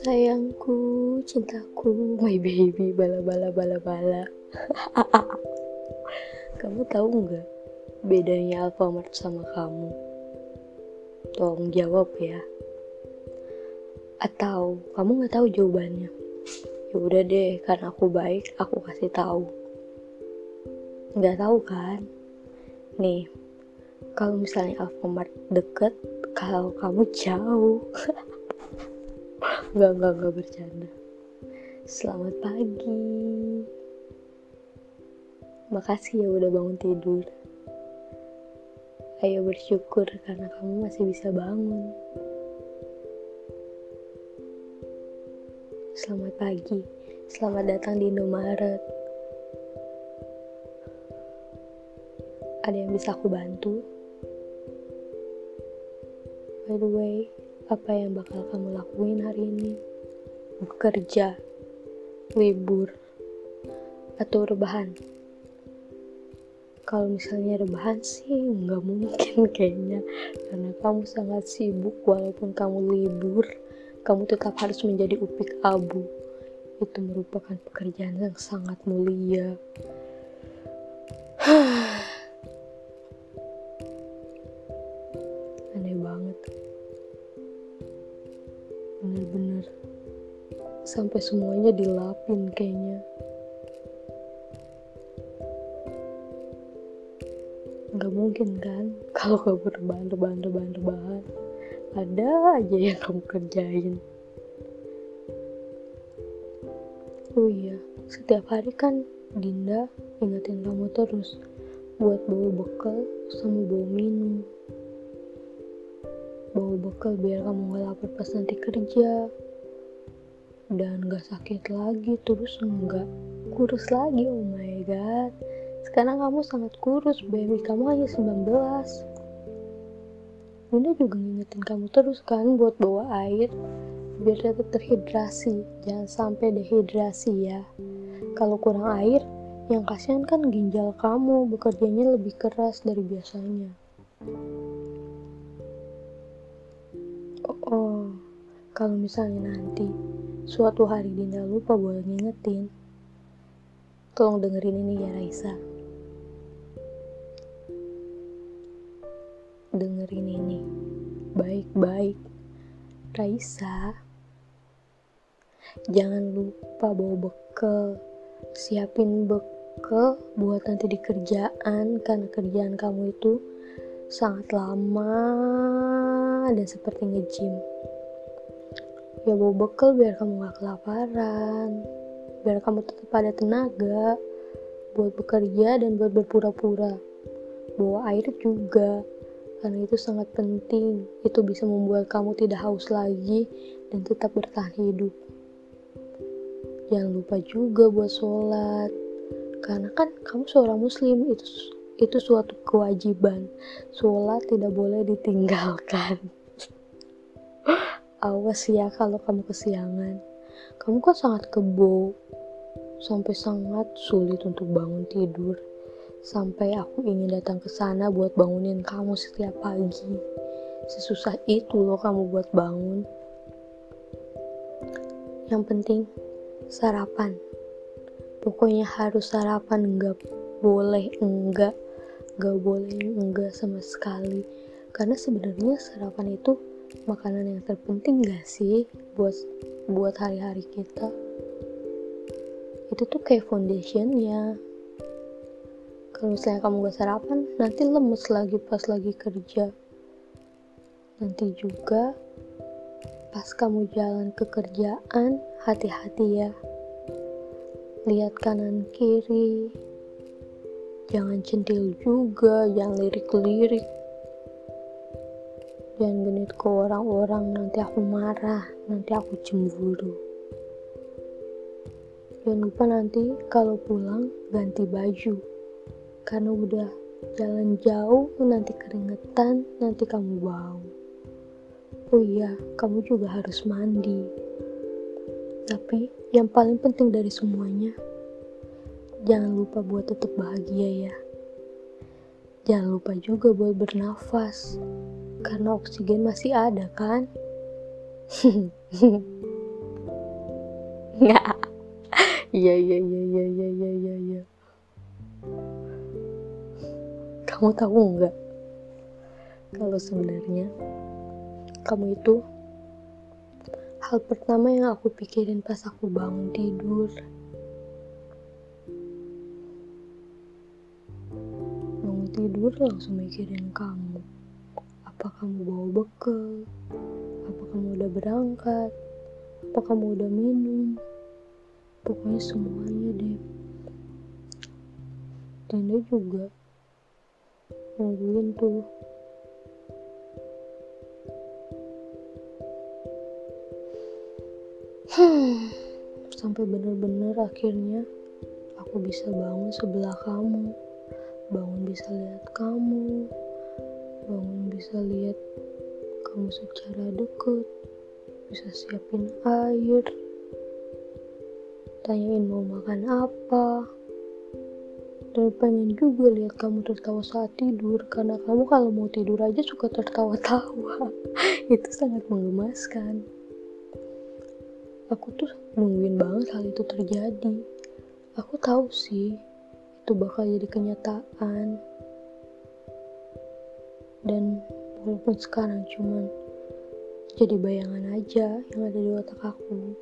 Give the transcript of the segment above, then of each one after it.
Sayangku, cintaku, my baby, bala bala bala bala. kamu tahu nggak bedanya Alfamart sama kamu? Tolong jawab ya. Atau kamu nggak tahu jawabannya? Ya udah deh, karena aku baik, aku kasih tahu. Nggak tahu kan? Nih, kalau misalnya Alfamart deket, kalau kamu jauh. Gak, gak, gak bercanda. Selamat pagi. Makasih ya udah bangun tidur. Ayo bersyukur karena kamu masih bisa bangun. Selamat pagi. Selamat datang di Indomaret. Ada yang bisa aku bantu? By the way, apa yang bakal kamu lakuin hari ini? Bekerja, libur, atau rebahan? Kalau misalnya rebahan sih nggak mungkin kayaknya karena kamu sangat sibuk walaupun kamu libur kamu tetap harus menjadi upik abu itu merupakan pekerjaan yang sangat mulia aneh banget. Bener-bener. Sampai semuanya dilapin kayaknya. Nggak mungkin kan? Kalau kamu berbahan rebahan rebahan rebahan ada aja yang kamu kerjain. Oh iya setiap hari kan Dinda ingetin kamu terus. Buat bawa bekal sama bawa minum bawa bekal biar kamu gak lapar pas nanti kerja. Dan gak sakit lagi terus nggak kurus lagi oh my god. Sekarang kamu sangat kurus baby. Kamu hanya 19 Bunda juga ngingetin kamu terus kan buat bawa air biar tetap terhidrasi. Jangan sampai dehidrasi ya. Kalau kurang air yang kasihan kan ginjal kamu. Bekerjanya lebih keras dari biasanya oh kalau misalnya nanti suatu hari Dinda lupa boleh ngingetin. Tolong dengerin ini ya Raisa. Dengerin ini. Baik-baik. Raisa jangan lupa bawa bekal siapin bekal buat nanti di kerjaan karena kerjaan kamu itu sangat lama dan seperti nge-gym ya bawa bekal biar kamu gak kelaparan biar kamu tetap ada tenaga buat bekerja dan buat berpura-pura. Bawa air juga karena itu sangat penting. Itu bisa membuat kamu tidak haus lagi dan tetap bertahan hidup. Jangan lupa juga buat sholat karena kan kamu seorang muslim itu itu suatu kewajiban. Sholat tidak boleh ditinggalkan awas ya kalau kamu kesiangan kamu kan sangat kebo sampai sangat sulit untuk bangun tidur sampai aku ingin datang ke sana buat bangunin kamu setiap pagi. Sesusah itu loh kamu buat bangun. Yang penting sarapan. Pokoknya harus sarapan, nggak boleh enggak, nggak boleh enggak sama sekali. Karena sebenarnya sarapan itu makanan yang terpenting gak sih buat buat hari-hari kita? Itu tuh kayak foundationnya. Kalau misalnya kamu gak sarapan nanti lemes lagi pas lagi kerja. Nanti juga pas kamu jalan ke kerjaan hati-hati ya. Lihat kanan kiri. Jangan centil juga jangan lirik-lirik jangan genit ke orang-orang nanti aku marah nanti aku cemburu. Jangan lupa nanti kalau pulang ganti baju. Karena udah jalan jauh nanti keringetan nanti kamu bau. Oh iya kamu juga harus mandi. Tapi yang paling penting dari semuanya jangan lupa buat tetap bahagia ya. Jangan lupa juga buat bernafas karena oksigen masih ada kan? Nggak. Iya iya iya iya iya iya iya ya. kamu tahu nggak kalau sebenarnya kamu itu hal pertama yang aku pikirin pas aku bangun tidur? Bangun tidur langsung mikirin kamu apa kamu bawa bekal? Apa kamu udah berangkat? Apa kamu udah minum? Pokoknya semuanya deh Dinda juga nungguin tuh. Hmm, sampai bener-bener akhirnya aku bisa bangun sebelah kamu, bangun bisa lihat kamu, bangun bisa lihat kamu secara deket, bisa siapin air, tanyain mau makan apa, dan pengen juga lihat kamu tertawa saat tidur karena kamu kalau mau tidur aja suka tertawa-tawa. Itu sangat menggemaskan aku tuh nungguin banget hal itu terjadi. Aku tahu sih itu bakal jadi kenyataan dan walaupun sekarang cuman jadi bayangan aja yang ada di otak aku.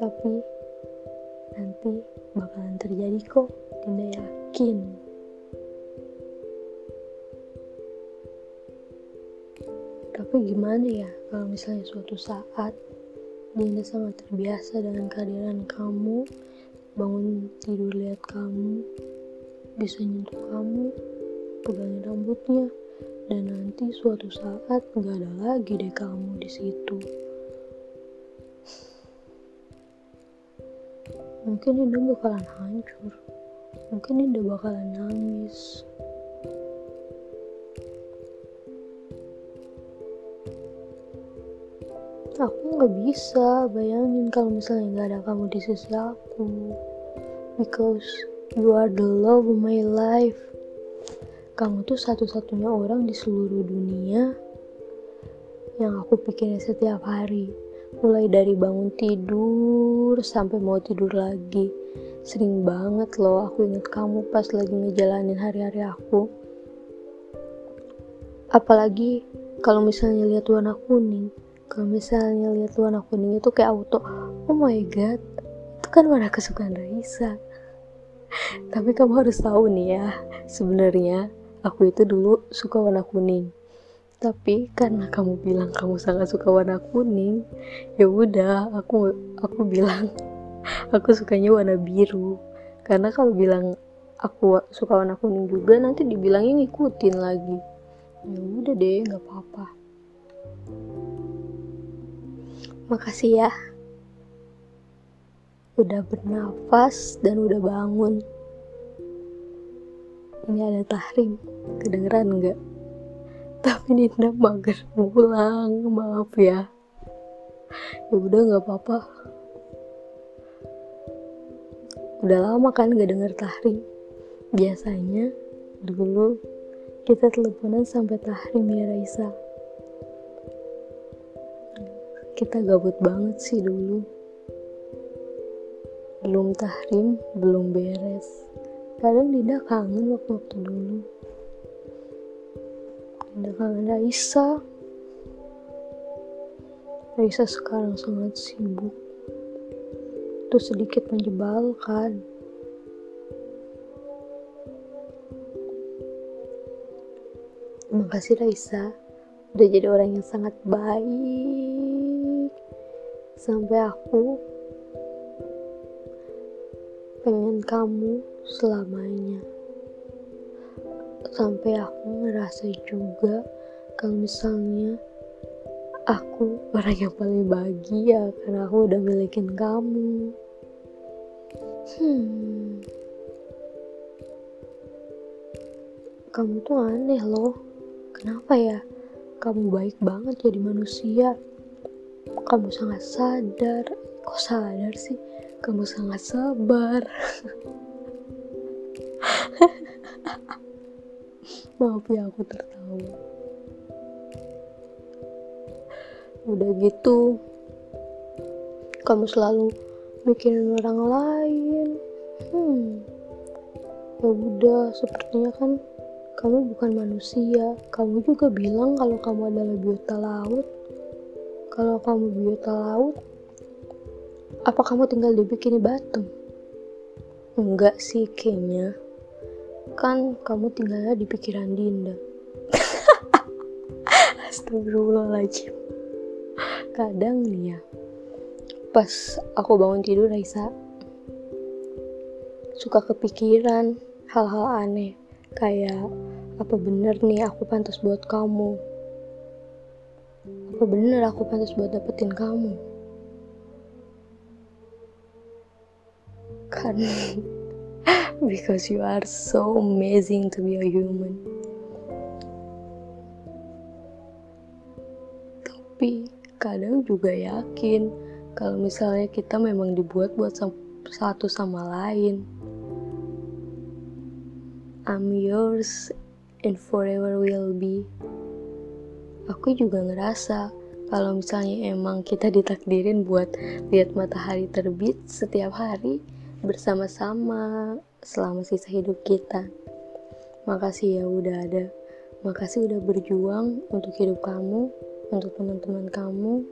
Tapi nanti bakalan terjadi kok Dinda yakin. Tapi gimana ya kalau misalnya suatu saat Dinda sangat terbiasa dengan kehadiran kamu, bangun tidur lihat kamu, bisa nyentuh kamu, pegangin rambutnya, dan nanti suatu saat gak ada lagi deh kamu di situ. Mungkin Dinda bakalan hancur, mungkin Dinda bakalan nangis, aku nggak bisa bayangin kalau misalnya nggak ada kamu di sisi aku. Because you are the love of my life kamu tuh satu-satunya orang di seluruh dunia yang aku pikirin setiap hari. Mulai dari bangun tidur sampai mau tidur lagi. Sering banget loh aku inget kamu pas lagi ngejalanin hari-hari aku. Apalagi kalau misalnya lihat warna kuning. Kalau misalnya lihat warna kuning itu kayak auto oh my god itu kan warna kesukaan Raisa. Tapi kamu harus tahu nih ya sebenarnya aku itu dulu suka warna kuning tapi karena kamu bilang kamu sangat suka warna kuning ya udah aku aku bilang aku sukanya warna biru karena kalau bilang aku suka warna kuning juga nanti dibilangnya ngikutin lagi ya udah deh nggak apa-apa Makasih ya. Udah bernafas dan udah bangun. Ini ada tahrim, kedengeran nggak? Tapi Dinda mager pulang, maaf ya. Ya udah nggak apa-apa. Udah lama kan gak denger tahrim. Biasanya dulu kita teleponan sampai tahrim ya Raisa kita gabut banget sih dulu belum tahrim belum beres kadang Dinda kangen waktu-waktu dulu. Dinda kangen Raisa. Raisa sekarang sangat sibuk. Itu sedikit menjebalkan Makasih Raisa. Udah jadi orang yang sangat baik. Sampai aku pengen kamu selamanya. Sampai aku ngerasa juga kalau misalnya aku orang yang paling bahagia karena aku udah milikin kamu. Hmm. Kamu tuh aneh loh. Kenapa ya? Kamu baik banget jadi manusia. Kamu sangat sadar kok sadar sih? Kamu sangat sabar. Maaf ya aku tertawa. Udah gitu kamu selalu mikirin orang lain. Hmm. Ya udah sepertinya kan kamu bukan manusia. Kamu juga bilang kalau kamu adalah biota laut. Kalau kamu biota laut apa kamu tinggal di bikini batu enggak sih kayaknya. Kan kamu tinggalnya di pikiran Dinda. Astagfirullahaladzim. Kadang nih ya pas aku bangun tidur Raisa suka kepikiran hal-hal aneh. Kayak apa bener nih aku pantas buat kamu? Apa bener aku pantas buat dapetin kamu karena because you are so amazing to be a human tapi kadang juga yakin kalau misalnya kita memang dibuat buat satu sama lain I'm yours and forever will be. Aku juga ngerasa kalau misalnya emang kita ditakdirin buat lihat matahari terbit setiap hari bersama-sama selama sisa hidup kita. Makasih ya udah ada. Makasih udah berjuang untuk hidup kamu, untuk teman-teman kamu,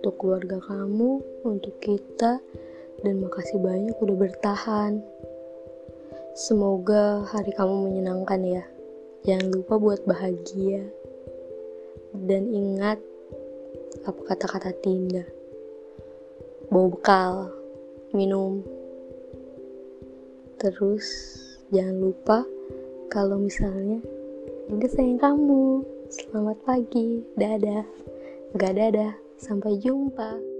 untuk keluarga kamu, untuk kita, dan makasih banyak udah bertahan. Semoga hari kamu menyenangkan ya. Jangan lupa buat bahagia. Dan ingat apa kata-kata Tinda. Bawa bekal, minum. Terus jangan lupa kalau misalnya Dinda sayang kamu. Selamat pagi. Dadah. Gak dadah. Sampai jumpa.